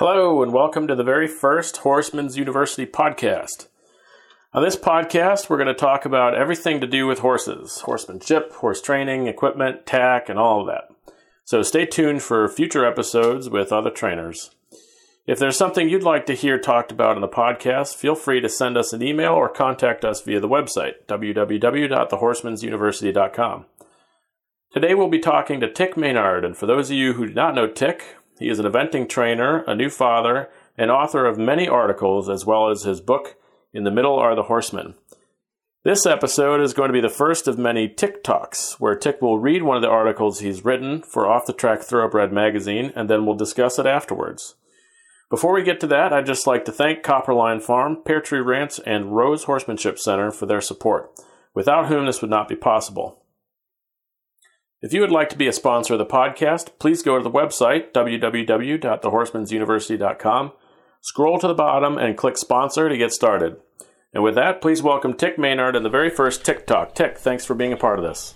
Hello, and welcome to the very first Horseman's University podcast. On this podcast, we're going to talk about everything to do with horses horsemanship, horse training, equipment, tack, and all of that. So stay tuned for future episodes with other trainers. If there's something you'd like to hear talked about in the podcast, feel free to send us an email or contact us via the website, www.thehorseman'suniversity.com. Today we'll be talking to Tik Maynard, and for those of you who do not know Tik, he is an eventing trainer, a new father, and author of many articles, as well as his book, In the Middle Are the Horsemen. This episode is going to be the first of many Tik Talks, where Tik will read one of the articles he's written for Off the Track Thoroughbred magazine, and then we'll discuss it afterwards. Before we get to that, I'd just like to thank Copperline Farm, Pear Tree Ranch, and Rose Horsemanship Center for their support, without whom this would not be possible. If you would like to be a sponsor of the podcast, please go to the website, www.thehorseman'suniversity.com, scroll to the bottom, and click sponsor to get started. And with that, please welcome Tik Maynard and the very first Tik Talk. Tik, thanks for being a part of this.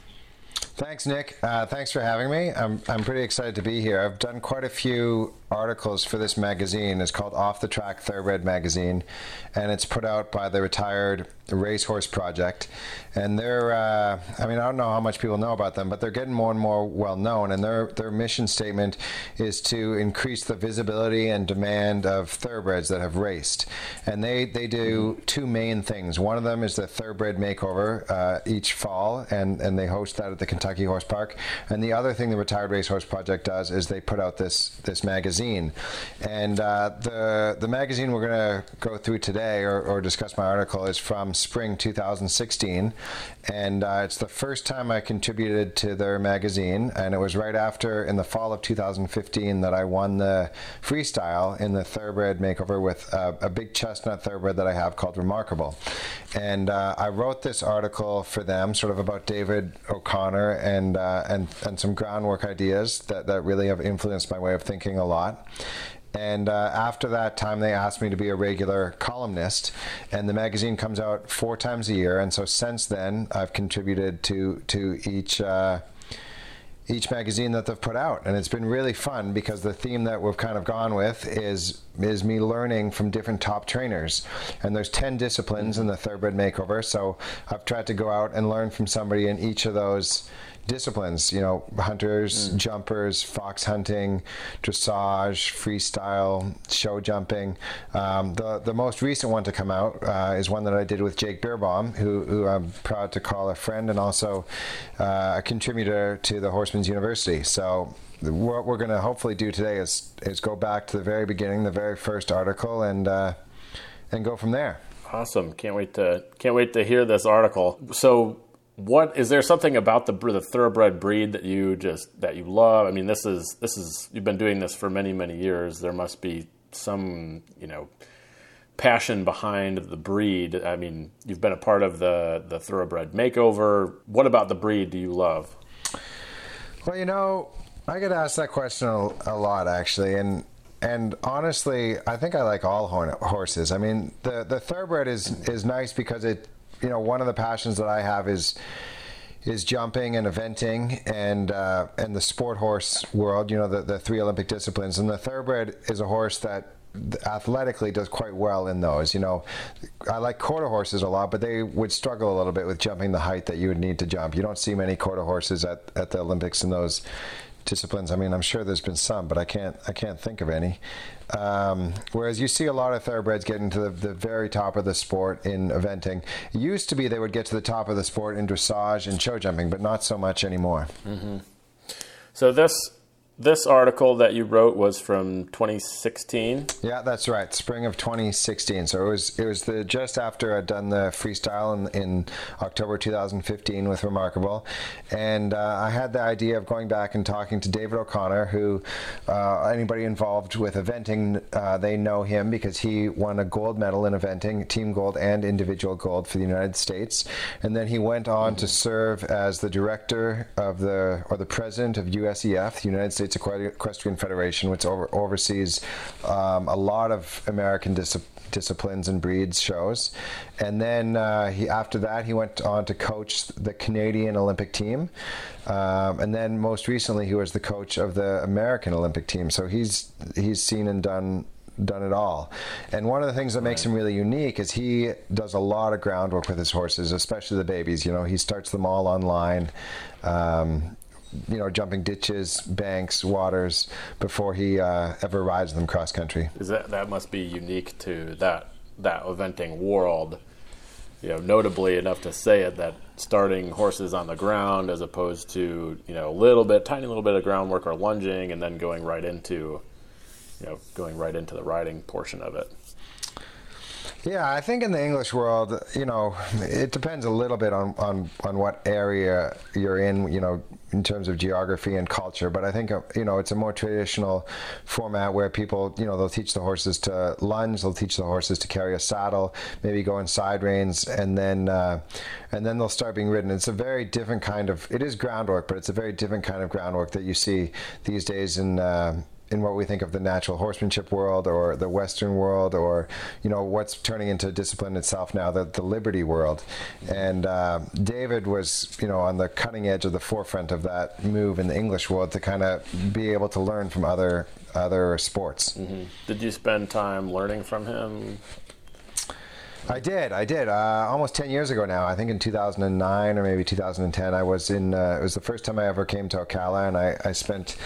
Thanks, Nick. Uh, thanks for having me. I'm, I'm pretty excited to be here. I've done quite a few articles for this magazine. It's called Off the Track Thoroughbred Magazine, and it's put out by the Retired Racehorse Project. And they're, uh, I mean, I don't know how much people know about them, but they're getting more and more well known. And their, their mission statement is to increase the visibility and demand of thoroughbreds that have raced. And they, they do two main things. One of them is the Thoroughbred Makeover uh, each fall, and, and they host that at the Kentucky Horse Park. And the other thing the Retired Racehorse Project does is they put out this, this magazine magazine. And uh, the, the magazine we're going to go through today or, or, discuss my article is from spring 2016. And uh, it's the first time I contributed to their magazine. And it was right after, in the fall of 2015, that I won the freestyle in the thoroughbred makeover with a, a big chestnut thoroughbred that I have called Remarkable. And uh, I wrote this article for them, sort of about David O'Connor and, uh, and, and some groundwork ideas that, that really have influenced my way of thinking a lot. And uh, after that time, they asked me to be a regular columnist. And the magazine comes out four times a year. And so since then, I've contributed to to each. Uh, each magazine that they've put out and it's been really fun because the theme that we've kind of gone with is is me learning from different top trainers and there's 10 disciplines in the thoroughbred makeover so i've tried to go out and learn from somebody in each of those disciplines, you know, hunters, mm. jumpers, fox hunting, dressage, freestyle, show jumping. Um, the the most recent one to come out uh, is one that I did with Jake Beerbaum, who, who I'm proud to call a friend and also uh, a contributor to the Horseman's University. So what we're going to hopefully do today is is go back to the very beginning, the very first article, and uh, and go from there. Awesome! Can't wait to can't wait to hear this article. So what is there something about the the thoroughbred breed that you just that you love? I mean, this is this is you've been doing this for many many years. There must be some you know passion behind the breed. I mean, you've been a part of the the thoroughbred makeover. What about the breed do you love? Well, you know, I get asked that question a, a lot actually, and and honestly, I think I like all horses. I mean, the the thoroughbred is is nice because it you know, one of the passions that I have is is jumping and eventing and uh, and the sport horse world. You know, the the three Olympic disciplines, and the thoroughbred is a horse that athletically does quite well in those. You know, I like quarter horses a lot, but they would struggle a little bit with jumping the height that you would need to jump. You don't see many quarter horses at, at the Olympics in those disciplines. I mean, I'm sure there's been some, but I can't I can't think of any. Um, whereas you see a lot of thoroughbreds getting to the, the, very top of the sport in eventing. It used to be they would get to the top of the sport in dressage and show jumping, but not so much anymore. Mm-hmm. So this this article that you wrote was from 2016. Yeah, that's right, spring of 2016. So it was it was the just after I'd done the freestyle in, in October 2015 with Remarkable, and uh, I had the idea of going back and talking to David O'Connor, who uh, anybody involved with eventing uh, they know him because he won a gold medal in eventing, team gold and individual gold for the United States, and then he went on mm-hmm. to serve as the director of the or the president of USEF, the United States States Equestrian Federation, which over, oversees um, a lot of American dis- disciplines and breeds shows. And then uh, he, after that, he went on to coach the Canadian Olympic team. Um, and then most recently, he was the coach of the American Olympic team. So he's he's seen and done done it all. And one of the things that makes him really unique is he does a lot of groundwork with his horses, especially the babies. You know, he starts them all online. Um, you know, jumping ditches, banks, waters before he uh, ever rides them cross country. Is that that must be unique to that that eventing world? You know, notably enough to say it that starting horses on the ground as opposed to you know a little bit, tiny little bit of groundwork or lunging, and then going right into you know going right into the riding portion of it. Yeah, I think in the English world, you know, it depends a little bit on, on, on what area you're in, you know, in terms of geography and culture. But I think, uh, you know, it's a more traditional format where people, you know, they'll teach the horses to lunge, they'll teach the horses to carry a saddle, maybe go in side reins, and then, uh, and then they'll start being ridden. It's a very different kind of, it is groundwork, but it's a very different kind of groundwork that you see these days in, uh, in what we think of the natural horsemanship world or the Western world or you know what's turning into discipline itself now, the, the liberty world. And uh, David was you know on the cutting edge of the forefront of that move in the English world to kind of be able to learn from other other sports. Mm-hmm. Did you spend time learning from him? I did. I did. Uh, almost 10 years ago now. I think in 2009 or maybe 2010, I was in. Uh, it was the first time I ever came to Ocala, and I, I spent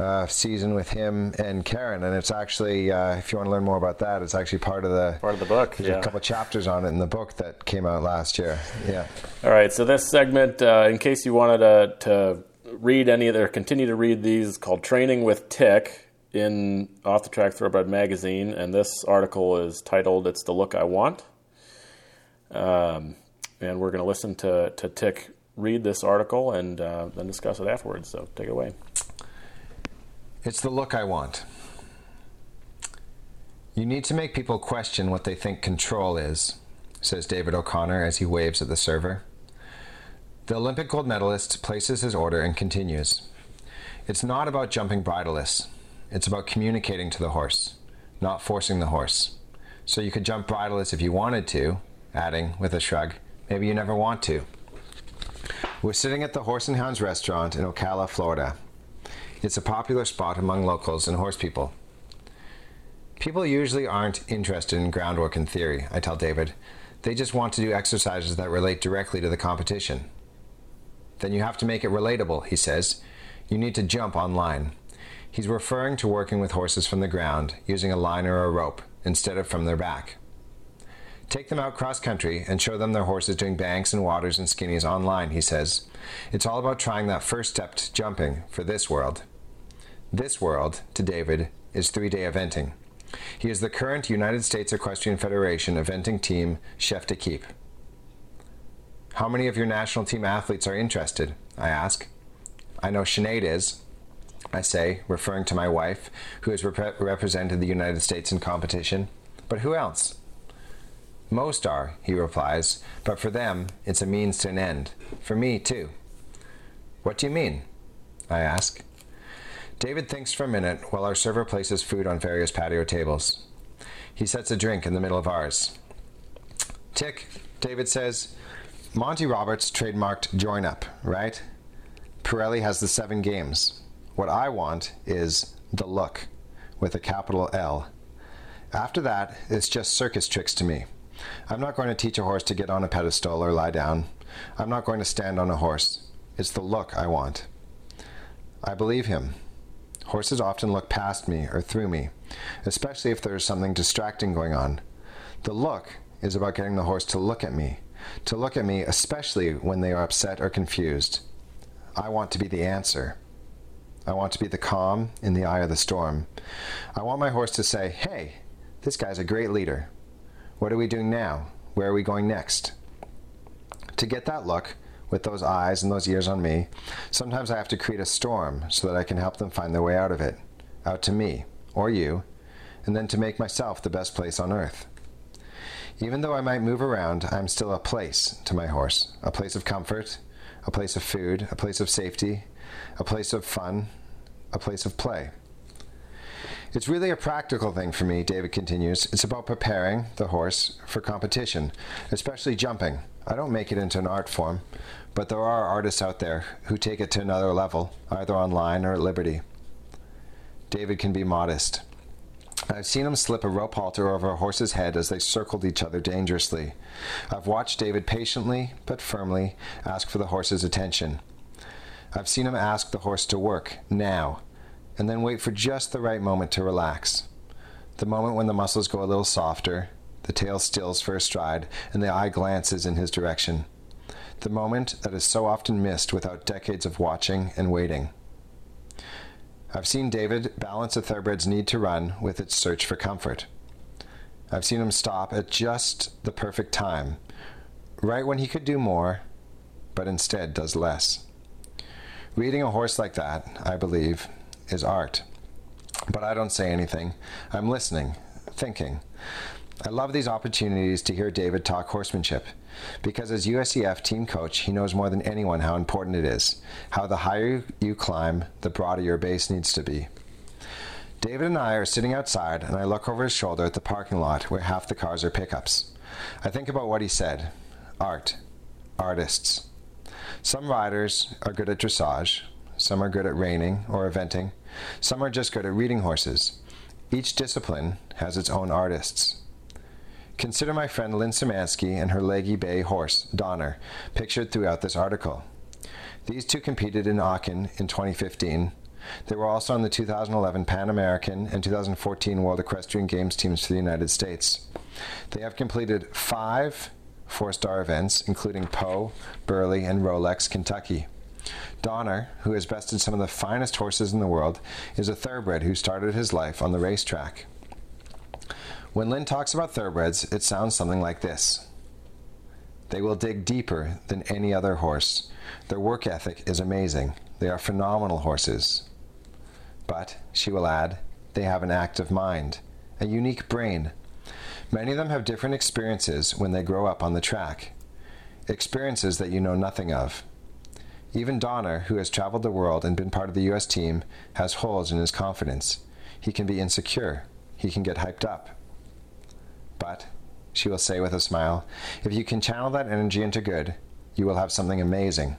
uh, season with him and Karen. And it's actually, uh, if you want to learn more about that, it's actually part of the part of the book. There's yeah. a couple chapters on it in the book that came out last year. Yeah. All right. So this segment, uh, in case you wanted to, to read any of their, continue to read these, called "Training with Tik." In Off the Track Thoroughbred magazine, and this article is titled "It's the Look I Want." Um, and we're going to listen to, to Tik read this article and uh, then discuss it afterwards. So take it away. It's the look I want. You need to make people question what they think control is, says David O'Connor as he waves at the server. The Olympic gold medalist places his order and continues. It's not about jumping bridleless. It's about communicating to the horse, not forcing the horse. So you could jump bridleless if you wanted to, adding, with a shrug, maybe you never want to. We're sitting at the Horse and Hounds restaurant in Ocala, Florida. It's a popular spot among locals and horse people. People usually aren't interested in groundwork and theory, I tell David. They just want to do exercises that relate directly to the competition. Then you have to make it relatable, he says. You need to jump online. He's referring to working with horses from the ground, using a line or a rope, instead of from their back. Take them out cross country and show them their horses doing banks and waters and skinnies online, he says. It's all about trying that first step to jumping for this world. This world, to David, is three day eventing. He is the current United States Equestrian Federation eventing team chef d'equipe. How many of your national team athletes are interested? I ask. I know Sinead is, I say, referring to my wife, who has rep- represented the United States in competition. But who else? Most are, he replies, but for them, it's a means to an end. For me, too. What do you mean? I ask. David thinks for a minute while our server places food on various patio tables. He sets a drink in the middle of ours. Tik, David says, Monty Roberts trademarked Join Up, right? Parelli has the seven games. What I want is the look, with a capital L. After that, it's just circus tricks to me. I'm not going to teach a horse to get on a pedestal or lie down. I'm not going to stand on a horse. It's the look I want. I believe him. Horses often look past me or through me, especially if there is something distracting going on. The look is about getting the horse to look at me, to look at me especially when they are upset or confused. I want to be the answer. I want to be the calm in the eye of the storm. I want my horse to say, Hey, this guy's a great leader. What are we doing now? Where are we going next? To get that look, with those eyes and those ears on me, sometimes I have to create a storm so that I can help them find their way out of it, out to me, or you, and then to make myself the best place on earth. Even though I might move around, I'm still a place to my horse a place of comfort, a place of food, a place of safety, a place of fun, a place of play. It's really a practical thing for me, David continues. It's about preparing the horse for competition, especially jumping. I don't make it into an art form, but there are artists out there who take it to another level, either online or at Liberty. David can be modest. I've seen him slip a rope halter over a horse's head as they circled each other dangerously. I've watched David patiently but firmly ask for the horse's attention. I've seen him ask the horse to work, now, and then wait for just the right moment to relax. The moment when the muscles go a little softer, the tail stills for a stride, and the eye glances in his direction. The moment that is so often missed without decades of watching and waiting. I've seen David balance a thoroughbred's need to run with its search for comfort. I've seen him stop at just the perfect time, right when he could do more, but instead does less. Reading a horse like that, I believe, is art. But I don't say anything. I'm listening, thinking. I love these opportunities to hear David talk horsemanship because as USEF team coach, he knows more than anyone how important it is, how the higher you climb, the broader your base needs to be. David and I are sitting outside, and I look over his shoulder at the parking lot where half the cars are pickups. I think about what he said art, artists. Some riders are good at dressage, some are good at reining or eventing, some are just good at reading horses. Each discipline has its own artists. Consider my friend Lynn Symansky and her leggy bay horse, Donner, pictured throughout this article. These two competed in Aachen in 2015. They were also on the 2011 Pan American and 2014 World Equestrian Games teams for the United States. They have completed five four star events, including Pau, Burghley, and Rolex, Kentucky. Donner, who has bested some of the finest horses in the world, is a thoroughbred who started his life on the racetrack. When Lynn talks about thoroughbreds, it sounds something like this They will dig deeper than any other horse. Their work ethic is amazing. They are phenomenal horses. But, she will add, they have an active mind, a unique brain. Many of them have different experiences when they grow up on the track, experiences that you know nothing of. Even Donner, who has traveled the world and been part of the U.S. team, has holes in his confidence. He can be insecure. He can get hyped up. But, she will say with a smile, if you can channel that energy into good, you will have something amazing.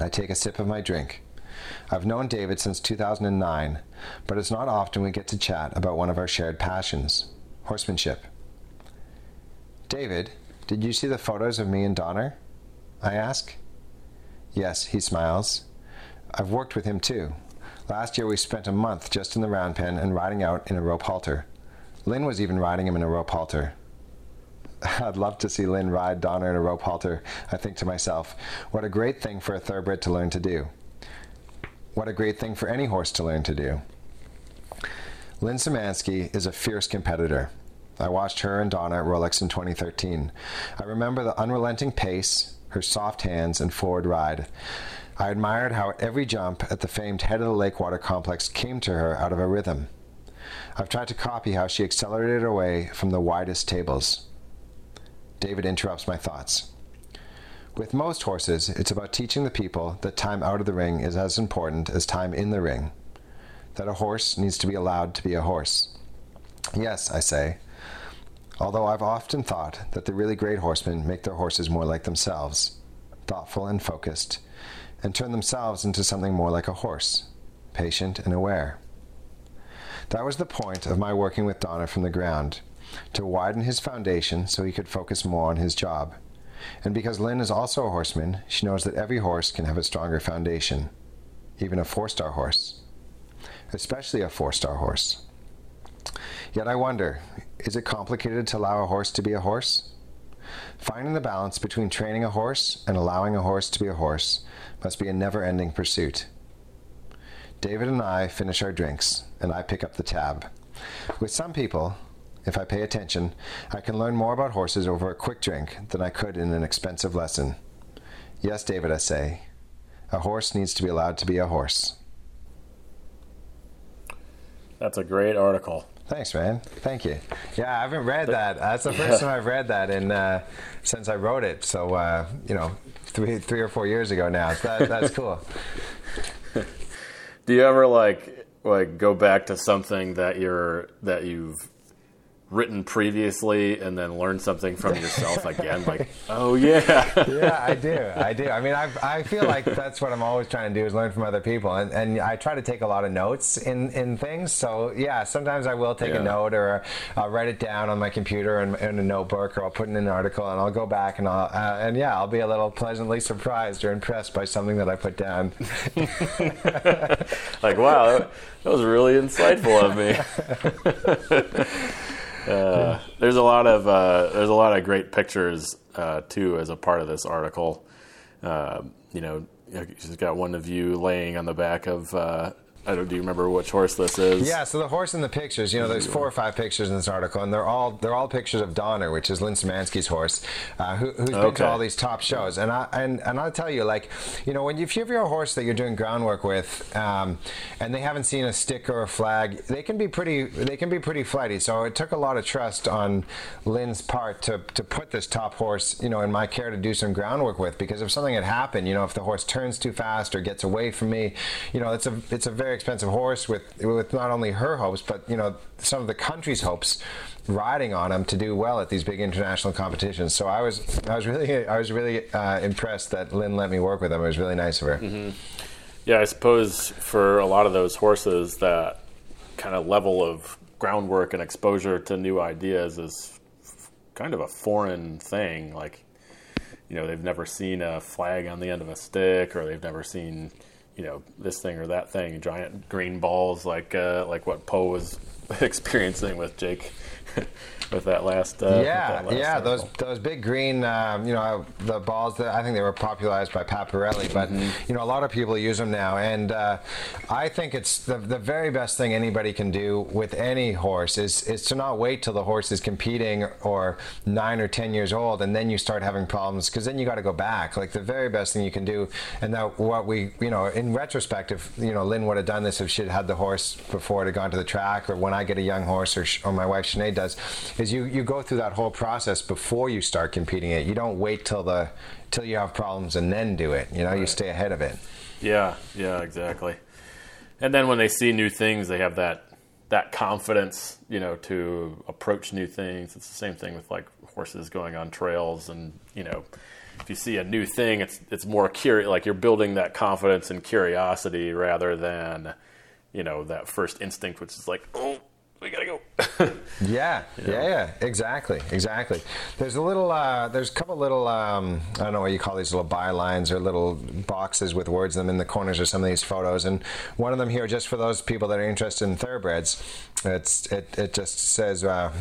I take a sip of my drink. I've known David since 2009, but it's not often we get to chat about one of our shared passions horsemanship. David, did you see the photos of me and Donner? I ask. Yes, he smiles. I've worked with him too. Last year we spent a month just in the round pen and riding out in a rope halter. Lynn was even riding him in a rope halter. I'd love to see Lynn ride Donner in a rope halter. I think to myself, what a great thing for a thoroughbred to learn to do. What a great thing for any horse to learn to do. Lynn Symansky is a fierce competitor. I watched her and Donner at Rolex in 2013. I remember the unrelenting pace, her soft hands, and forward ride. I admired how every jump at the famed head of the Lakewater complex came to her out of a rhythm. I've tried to copy how she accelerated away from the widest tables. David interrupts my thoughts. With most horses, it's about teaching the people that time out of the ring is as important as time in the ring, that a horse needs to be allowed to be a horse. Yes, I say, although I've often thought that the really great horsemen make their horses more like themselves, thoughtful and focused, and turn themselves into something more like a horse, patient and aware. That was the point of my working with Donner from the ground to widen his foundation so he could focus more on his job. And because Lynn is also a horseman, she knows that every horse can have a stronger foundation, even a four star horse, especially a four star horse. Yet I wonder is it complicated to allow a horse to be a horse? Finding the balance between training a horse and allowing a horse to be a horse must be a never ending pursuit. David and I finish our drinks, and I pick up the tab. With some people, if I pay attention, I can learn more about horses over a quick drink than I could in an expensive lesson. Yes, David, I say, a horse needs to be allowed to be a horse. That's a great article. Thanks, man. Thank you. Yeah, I haven't read that. That's the first time I've read that in uh, since I wrote it. So uh, you know, three three or four years ago now. So that, that's cool. Do you ever like like go back to something that you're that you've written previously and then learn something from yourself again like oh yeah. Yeah i do i do. I mean I, I feel like that's what i'm always trying to do is learn from other people. And, and i try to take a lot of notes in, in things. So yeah sometimes i will take yeah. a note or i'll write it down on my computer in, in, a notebook or i'll put in an article and i'll go back and i'll uh, and yeah i'll be a little pleasantly surprised or impressed by something that i put down. Like wow that, that was really insightful of me uh, there's a lot of uh, there's a lot of great pictures uh, too as a part of this article. Uh, you know, she's got one of you laying on the back of uh, I don't. Do you remember which horse this is? Yeah. So the horse in the pictures. You know, there's four or five pictures in this article, and they're all they're all pictures of Donner, which is Lynn Symansky's horse, uh, who, has okay. been to all these top shows. And I and, and I'll tell you, like, you know, when you, if you have your horse that you're doing groundwork with, um, and they haven't seen a stick or a flag, they can be pretty they can be pretty flighty. So it took a lot of trust on Lynn's part to to put this top horse, you know, in my care to do some groundwork with, because if something had happened, you know, if the horse turns too fast or gets away from me, you know, it's a it's a very very expensive horse with with not only her hopes, but you know some of the country's hopes riding on him to do well at these big international competitions. So I was I was really I was really uh, impressed that Lynn let me work with him. It was really nice of her. Mm-hmm. Yeah, I suppose for a lot of those horses, that kind of level of groundwork and exposure to new ideas is kind of a foreign thing. Like, you know, they've never seen a flag on the end of a stick, or they've never seen you know this thing or that thing, giant green balls like uh, like what Poe was experiencing with Jake with that last. Uh, yeah, that last yeah, article. those those big green, um, you know, the balls that I think they were popularized by Pat Parelli, but mm-hmm. you know, a lot of people use them now, and uh, I think it's the the very best thing anybody can do with any horse is is to not wait till the horse is competing or nine or ten years old, and then you start having problems because then you got to go back. Like the very best thing you can do, and that what we, you know, in retrospect, if you know Lynn would have done this if she'd had the horse before it had gone to the track, or when I get a young horse, or, or my wife Sinead does is you, you go through that whole process before you start competing it. You don't wait till the till you have problems and then do it. You know, right. you stay ahead of it. Yeah, yeah, exactly. And then when they see new things, they have that that confidence, you know, to approach new things. It's the same thing with like horses going on trails, and you know, if you see a new thing, it's it's more curious. Like you're building that confidence and curiosity rather than, you know, that first instinct, which is like, oh, we gotta go. yeah, you know? yeah, yeah, exactly, exactly. There's a little, uh, there's a couple little, um, I don't know what you call these little bylines or little boxes with words in them in the corners of some of these photos, and one of them here, just for those people that are interested in thoroughbreds, it's it it just says. Uh,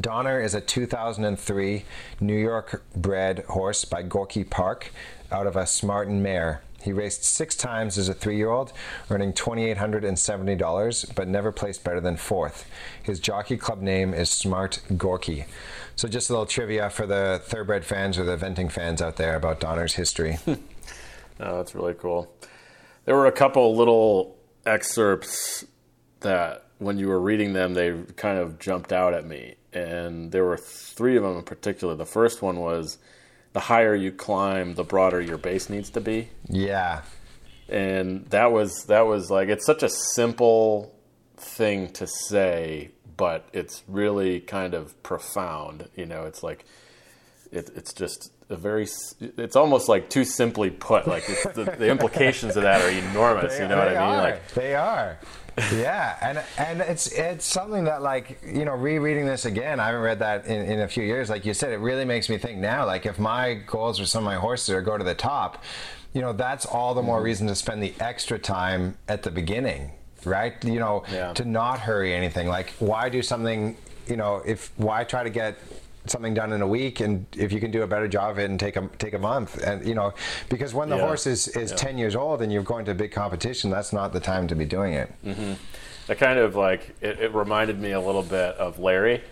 Donner is a 2003 New York bred horse by Gorky Park out of a Smarten mare. He raced six times as a three year old, earning $2,870, but never placed better than fourth. His jockey club name is Smart Gorky. So, just a little trivia for the thoroughbred fans or the venting fans out there about Donner's history. oh, that's really cool. There were a couple little excerpts that, when you were reading them, they kind of jumped out at me. And there were three of them in particular. The first one was the higher you climb, the broader your base needs to be. Yeah. And that was that was like it's such a simple thing to say, but it's really kind of profound. You know, it's like it, it's just a very it's almost like too simply put. Like the, the, implications of that are enormous. They, you know what I mean? Are. Like they are yeah, and and it's it's something that like you know rereading this again. I haven't read that in, in a few years. Like you said, it really makes me think now. Like if my goals for some of my horses are go to the top, you know that's all the more mm-hmm. reason to spend the extra time at the beginning, right? You know, yeah. to not hurry anything. Like why do something? You know, if why try to get something done in a week and if you can do a better job of it and take a take a month and you know because when the yeah. horse is, is yeah. 10 years old and you're going to a big competition that's not the time to be doing it mm-hmm. it kind of like it, it, reminded me a little bit of larry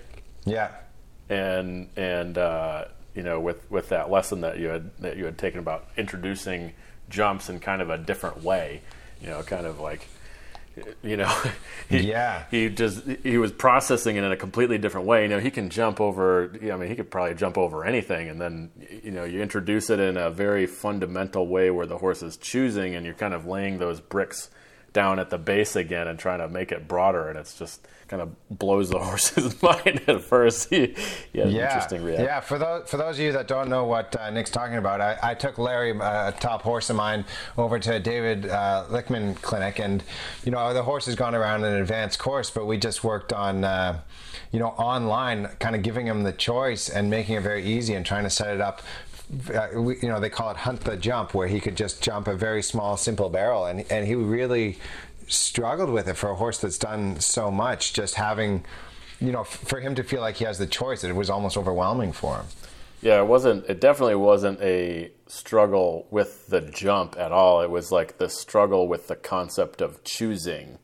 yeah and and uh, you know with with that lesson that you had that you had taken about introducing jumps in kind of a different way you know kind of like you know he, yeah. he just he was processing it in a completely different way. You know he can jump over i mean he could probably jump over anything. And then you know you introduce it in a very fundamental way where the horse is choosing and you're kind of laying those bricks down at the base again and trying to make it broader, and it's just kind of blows the horse's mind at first. he, he yeah. interesting reaction. Yeah, for those for those of you that don't know what uh, Nick's talking about, I, I took Larry, uh, a top horse of mine, over to David uh, Lichman Clinic, and you know the horse has gone around an advanced course, but we just worked on. Uh, you know, online, kind of giving him the choice and making it very easy and trying to set it up Uh, you know, they call it hunt the jump, where he could just jump a very small, simple barrel, and and he really struggled with it for a horse that's done so much. Just having, you know, f- for him to feel like he has the choice, it was almost overwhelming for him. Yeah, it wasn't. It definitely wasn't a struggle with the jump at all. It was like the struggle with the concept of choosing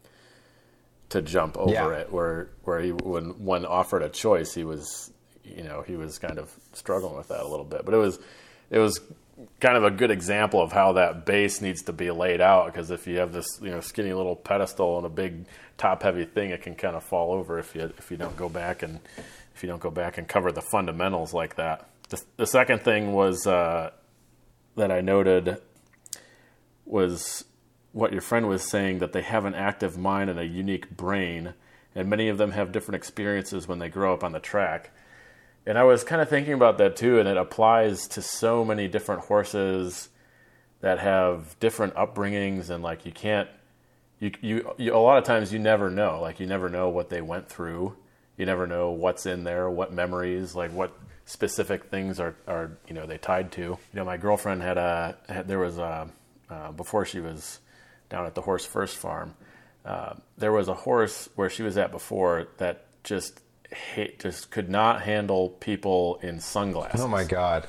to jump over Yeah. it. Where where he when when offered a choice, he was you know he was kind of struggling with that a little bit. But it was it was kind of a good example of how that base needs to be laid out because if you have this you know skinny little pedestal and a big top heavy thing, it can kind of fall over if you if you don't go back and if you don't go back and cover the fundamentals like that. The, the second thing was uh, that I noted was what your friend was saying that they have an active mind and a unique brain, and many of them have different experiences when they grow up on the track. And I was kind of thinking about that too, and it applies to so many different horses that have different upbringings, and like you can't, you, you, you a lot of times you never know, like you never know what they went through, you never know what's in there, what memories, like what specific things are, are you know they tied to. You know, my girlfriend had a had, there was a uh, before she was down at the horse first farm. Uh, there was a horse where she was at before that just hate, just could not handle people in sunglasses. Oh my God!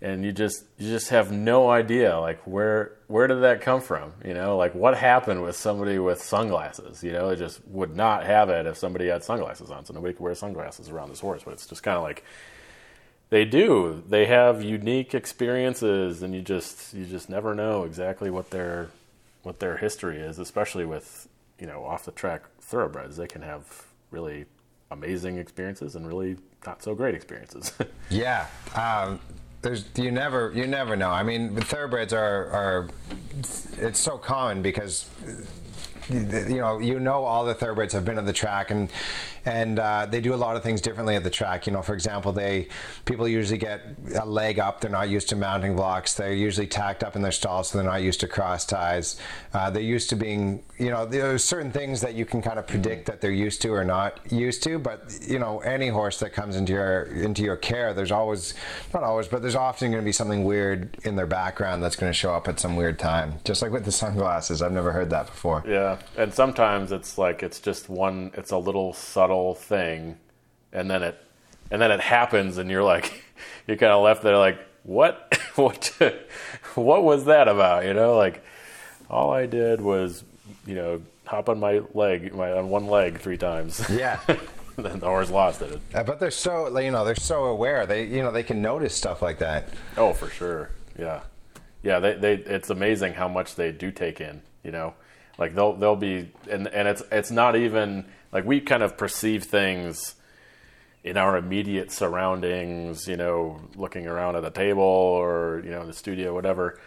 And you just you just have no idea like where where did that come from? You know, like what happened with somebody with sunglasses? You know, it just would not have it if somebody had sunglasses on. So nobody could wear sunglasses around this horse. But it's just kind of like they do. They have unique experiences, and you just you just never know exactly what their what their history is, especially with you know off the track thoroughbreds. They can have really amazing experiences and really not so great experiences. Yeah. Um, there's you never you never know. I mean, the thoroughbreds are are it's so common because you know you know all the thoroughbreds have been on the track and and uh, they do a lot of things differently at the track. You know, for example, they people usually get a leg up. They're not used to mounting blocks. They're usually tacked up in their stalls, so they're not used to cross ties. Uh, they're used to being, you know, there's certain things that you can kind of predict that they're used to or not used to. But you know, any horse that comes into your into your care, there's always not always, but there's often going to be something weird in their background that's going to show up at some weird time. Just like with the sunglasses, I've never heard that before. Yeah, and sometimes it's like it's just one. It's a little subtle thing, and then it, and then it happens, and you're like, you're kind of left there like, what, what, what was that about? You know, like all I did was, you know, hop on my leg, my on one leg three times. Yeah. then the horse lost it. Uh, but they're so you know they're so aware. They you know they can notice stuff like that. Oh, for sure. Yeah, yeah. They, they, it's amazing how much they do take in. You know, like they'll, they'll be, and, and it's, it's not even like we kind of perceive things in our immediate surroundings. You know, looking around at the table or you know the studio, whatever.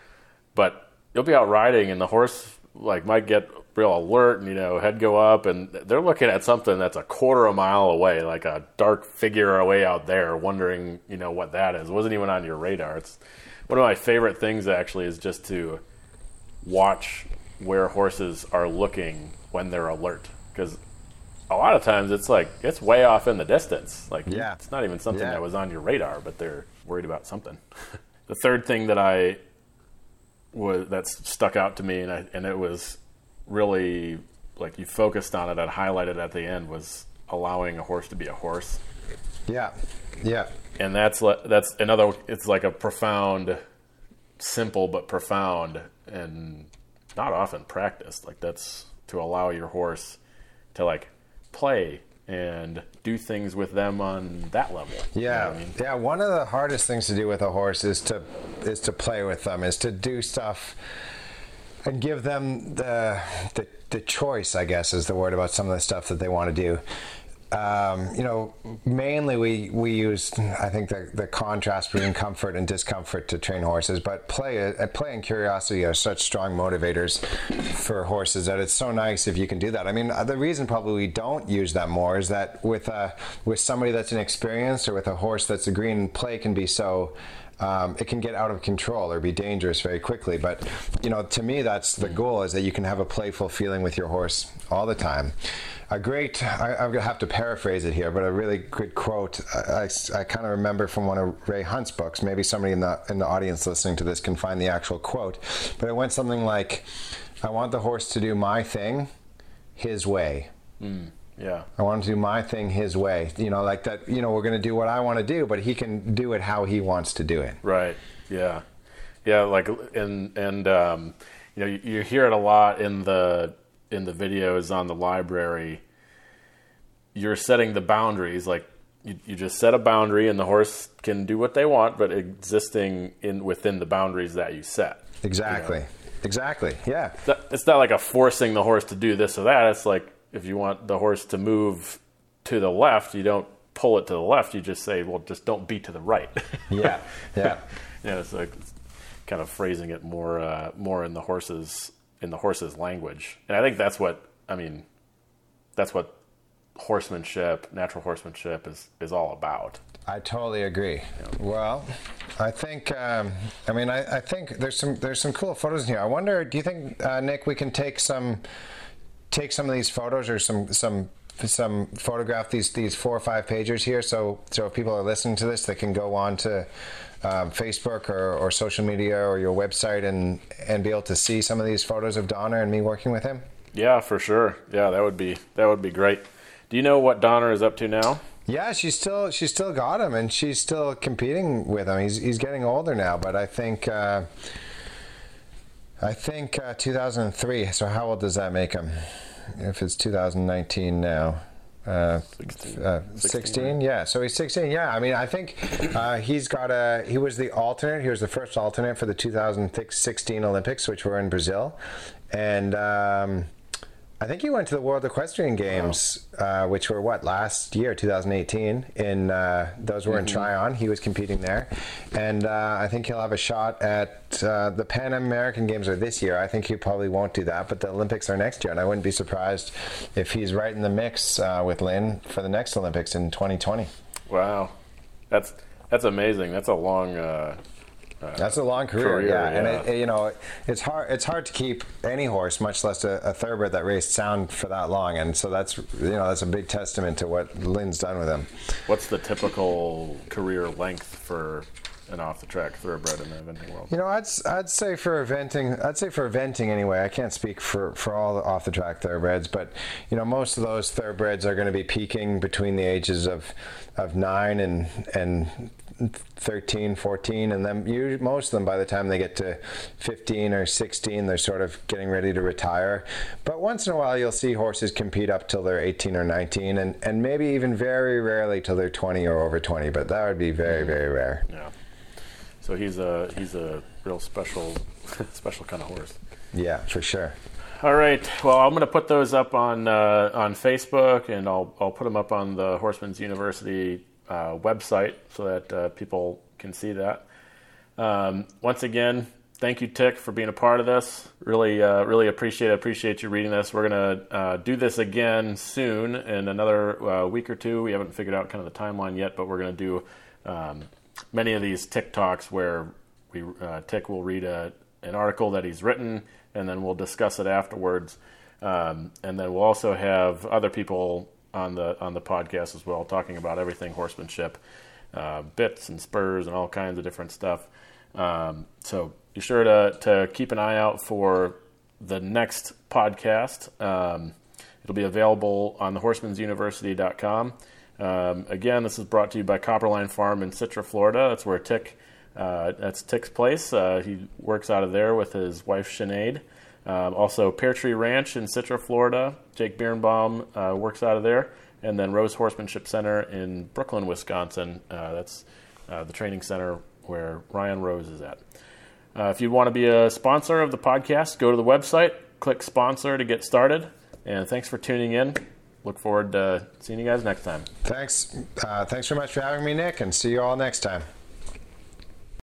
But you'll be out riding, and the horse like might get real alert, and you know, head go up, and they're looking at something that's a quarter of a mile away, like a dark figure away out there, wondering, you know, what that is. It wasn't even on your radar. It's one of my favorite things actually is just to watch where horses are looking when they're alert. Because a lot of times it's like it's way off in the distance. Like Yeah. it's not even something Yeah. that was on your radar but they're worried about something. The third thing that i was that's stuck out to me and, I, and it was really like you focused on it and highlighted at the end was allowing a horse to be a horse. Yeah, yeah, and that's that's another it's like a profound simple but profound and not often practiced like that's to allow your horse to like play and do things with them on that level You know yeah, I mean? yeah. One of the hardest things to do with a horse is to is to play with them, is to do stuff and give them the the, the choice. I guess is the word about some of the stuff that they want to do. Um, you know, mainly we, we use, I think, the, the contrast between comfort and discomfort to train horses. But play, uh, play and curiosity are such strong motivators for horses that it's so nice if you can do that. I mean, uh, the reason probably we don't use that more is that with uh, with somebody that's inexperienced or with a horse that's a green, play can be so um, it can get out of control or be dangerous very quickly. But you know, to me, that's the goal: is that you can have a playful feeling with your horse all the time. A great, I, am going to have to paraphrase it here, but a really good quote I, I, I kind of remember from one of Ray Hunt's books. Maybe somebody in the in the audience listening to this can find the actual quote, but it went something like, "I want the horse to do my thing, his way." Mm. Yeah. I want to do my thing his way. You know, like that, you know, we're going to do what I want to do, but he can do it how he wants to do it. Right. Yeah. Yeah. Like, and, and, um, you know, you, you hear it a lot in the, in the videos on the library. You're setting the boundaries. Like, you, you just set a boundary and the horse can do what they want, but existing in within the boundaries that you set. Exactly. You know? Exactly. Yeah. It's not like a forcing the horse to do this or that. It's like, if you want the horse to move to the left, you don't pull it to the left. You just say, well, just don't be to the right. yeah, yeah. yeah, it's like kind of phrasing it more uh, more in the horse's in the horse's language, and I think that's what I mean. That's what horsemanship, natural horsemanship, is is all about. I totally agree. Yeah. Well, I think um, I mean I, I, think there's some there's some cool photos in here. I wonder, do you think uh, Nick we can take some take some of these photos or some some some photograph these these four or five pages here. So so if people are listening to this, they can go on to um, Facebook or, or social media or your website and and be able to see some of these photos of Donner and me working with him. Yeah, for sure. Yeah, that would be that would be great. Do you know what Donner is up to now? Yeah, she's still she's still got him, and she's still competing with him. He's he's getting older now, but I think. Uh, I think uh, 2003. So how old does that make him? If it's 2019 now. Uh, 16. Uh, 16, 16 yeah. So he's 16. Yeah, I mean, I think uh, he's got a. He was the alternate. He was the first alternate for the 2016 Olympics, which were in Brazil, and um, I think he went to the World Equestrian Games, wow. uh, which were what last year, 2018. In uh, those were mm-hmm. in Tryon. He was competing there, and uh, I think he'll have a shot at uh, the Pan American Games are this year. I think he probably won't do that, but the Olympics are next year, and I wouldn't be surprised if he's right in the mix uh, with Lynn for the next Olympics in 2020. Wow, that's that's amazing. That's a long uh, That's a long career, career yeah. yeah. And it, it, you know, it's hard. It's hard to keep any horse, much less a, a, thoroughbred that raced sound for that long. And so that's you know that's a big testament to what Lynn's done with him. What's the typical career length for an off the track thoroughbred in the eventing world? You know, I'd I'd say for eventing, I'd say for eventing anyway. I can't speak for for all the off the track thoroughbreds, but you know, most of those thoroughbreds are going to be peaking between the ages of of nine and and 13, 14, and then you, most of them by the time they get to 15 or 16, they're sort of getting ready to retire. But once in a while, you'll see horses compete up till they're 18 or 19, and, and maybe even very rarely till they're 20 or over 20. But that would be very, mm-hmm. very rare. Yeah. So he's a he's a real special special kind of horse. Yeah, for sure. All right. Well, I'm going to put those up on uh, on Facebook, and I'll I'll put them up on the Horseman's University uh, website so that uh, people can see that. Um, once again, thank you, Tik, for being a part of this. Really, uh, really appreciate it. Appreciate you reading this. We're gonna uh, do this again soon in another uh, week or two. We haven't figured out kind of the timeline yet, but we're gonna do um, many of these Tik Talks where we uh, Tik will read a, an article that he's written, and then we'll discuss it afterwards. Um, and then we'll also have other people on the on the podcast as well, talking about everything horsemanship, uh, bits and spurs and all kinds of different stuff. Um, so be sure to to keep an eye out for the next podcast. Um, it'll be available on the horseman'suniversity.com. Um, again, this is brought to you by Copperline Farm in Citra, Florida. That's where Tik, uh, that's Tik's place. Uh, he works out of there with his wife Sinead. Um, also, Pear Tree Ranch in Citra, Florida. Jake Birnbaum uh, works out of there. And then Rose Horsemanship Center in Brooklyn, Wisconsin. Uh, that's uh, the training center where Ryan Rose is at. Uh, if you want to be a sponsor of the podcast, go to the website, click sponsor to get started. And thanks for tuning in. look forward to seeing you guys next time. Thanks. Uh, thanks very much for having me, Nick, and see you all next time.